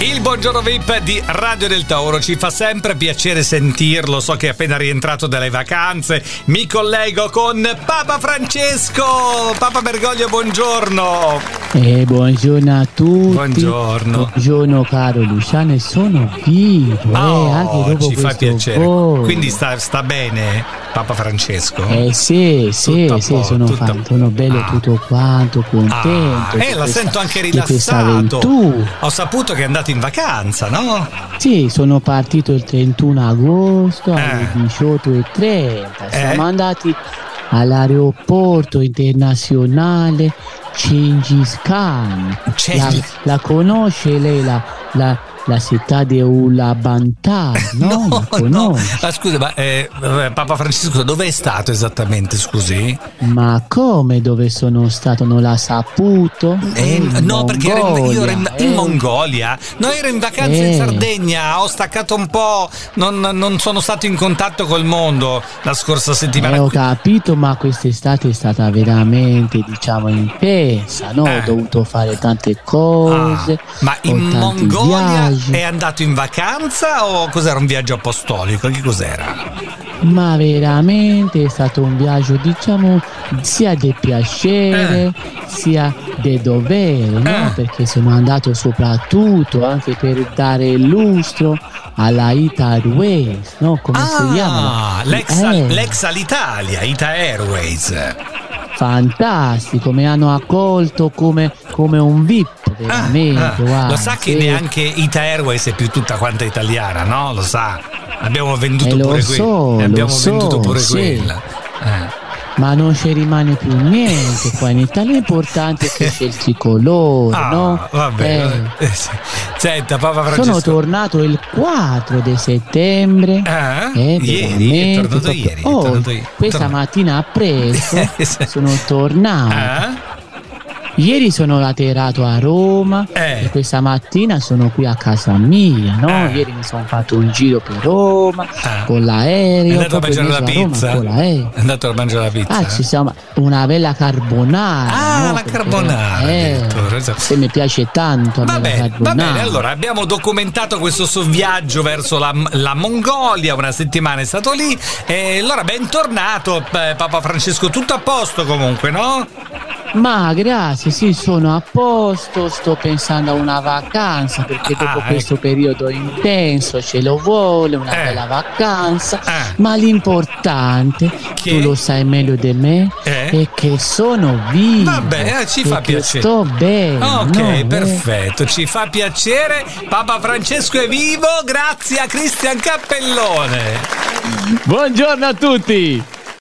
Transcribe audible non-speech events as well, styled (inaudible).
Il buongiorno VIP di Radio del Tauro ci fa sempre piacere sentirlo. So che è appena rientrato dalle vacanze. Mi collego con Papa Francesco. Papa Bergoglio, buongiorno. Eh, buongiorno a tutti. Buongiorno. Buongiorno caro Luciano, e sono vivo. Oh, eh, dopo ci fa piacere. volo. Quindi sta, sta bene Papa Francesco? Eh sì, sì, Tutto sì, po', sono, tutto po'. sono bello Ah. tutto quanto, contento. Ah, eh, la questa- sento anche rilassato. Ho saputo che è andato in vacanza, no? Sì, sono partito il 31 agosto alle Eh. 18.30. Siamo Eh. andati all'aeroporto internazionale Gengis Khan. La, la conosce lei la, la, la città di Ulaanbaatar, no? (laughs) la conosce? Ah, scusa, ma eh, eh, Papa Francesco dove è stato esattamente, scusi? Ma come dove sono stato? Non l'ha saputo? Eh, no, perché ero in, io ero in, Mongolia, in eh. Mongolia. No, ero in vacanza in Eh. Sardegna. Ho staccato un po'. Non, non sono stato in contatto col mondo la scorsa settimana. Eh, ho capito, ma quest'estate è stata veramente, diciamo, intensa, no? Eh. Ho dovuto fare tante cose. Ah, ma in Mongolia viaggi. È andato in vacanza o cos'era un viaggio apostolico? Che cos'era? Ma veramente è stato un viaggio, diciamo, sia di piacere, sia di dovere, no? Eh. Perché sono andato soprattutto anche per dare lustro alla Ita Airways, no? Come si chiama? Ah, l'ex, Eh. l'ex all'Italia, Ita Airways. Fantastico, mi hanno accolto come, come un VIP, veramente. Ah, ah. Lo sa che sì. neanche Ita Airways è più tutta quanta italiana, no? Lo sa. Abbiamo venduto Eh, pure so, Abbiamo so, venduto pure sì. quella. Eh. Ma non ci rimane più niente qua in Italia, l'importante è che c'è il tricolore, Ah, no? vabbè. Eh, vabbè. Eh. Senta, Papa Francesco. sono tornato il 4 di settembre. Ah, Eh, ieri, è tornato proprio- ieri. è Oh, tornato ieri. questa Torna- mattina appresso (laughs) sono tornato. Ah? Ieri sono atterrato a Roma Eh. e questa mattina sono qui a casa mia, no? Eh. Ieri mi sono fatto un giro per Roma Ah. con È l'aereo. andato a mangiare la Roma pizza? l'aereo. È andato a mangiare la pizza? Ah, ci siamo una bella carbonara. Ah, no? la Perché- carbonara, Eh, addirittura, esatto. se mi piace tanto Va bene, va bene, allora abbiamo documentato questo suo viaggio verso la, la Mongolia, una settimana è stato lì e allora bentornato eh, Papa Francesco, tutto a posto comunque, no? Ma grazie, sì, sono a posto, sto pensando a una vacanza perché Ah, dopo ecco. questo periodo intenso ce lo vuole, una Eh. bella vacanza. Ah. Ma l'importante, Che? tu lo sai meglio di me, Eh? è che sono vivo. Vabbè, eh, ci fa piacere. Sto bene. Ok, no? Eh. perfetto, ci fa piacere. Papa Francesco è vivo, grazie a Cristian Cappellone. Buongiorno a tutti!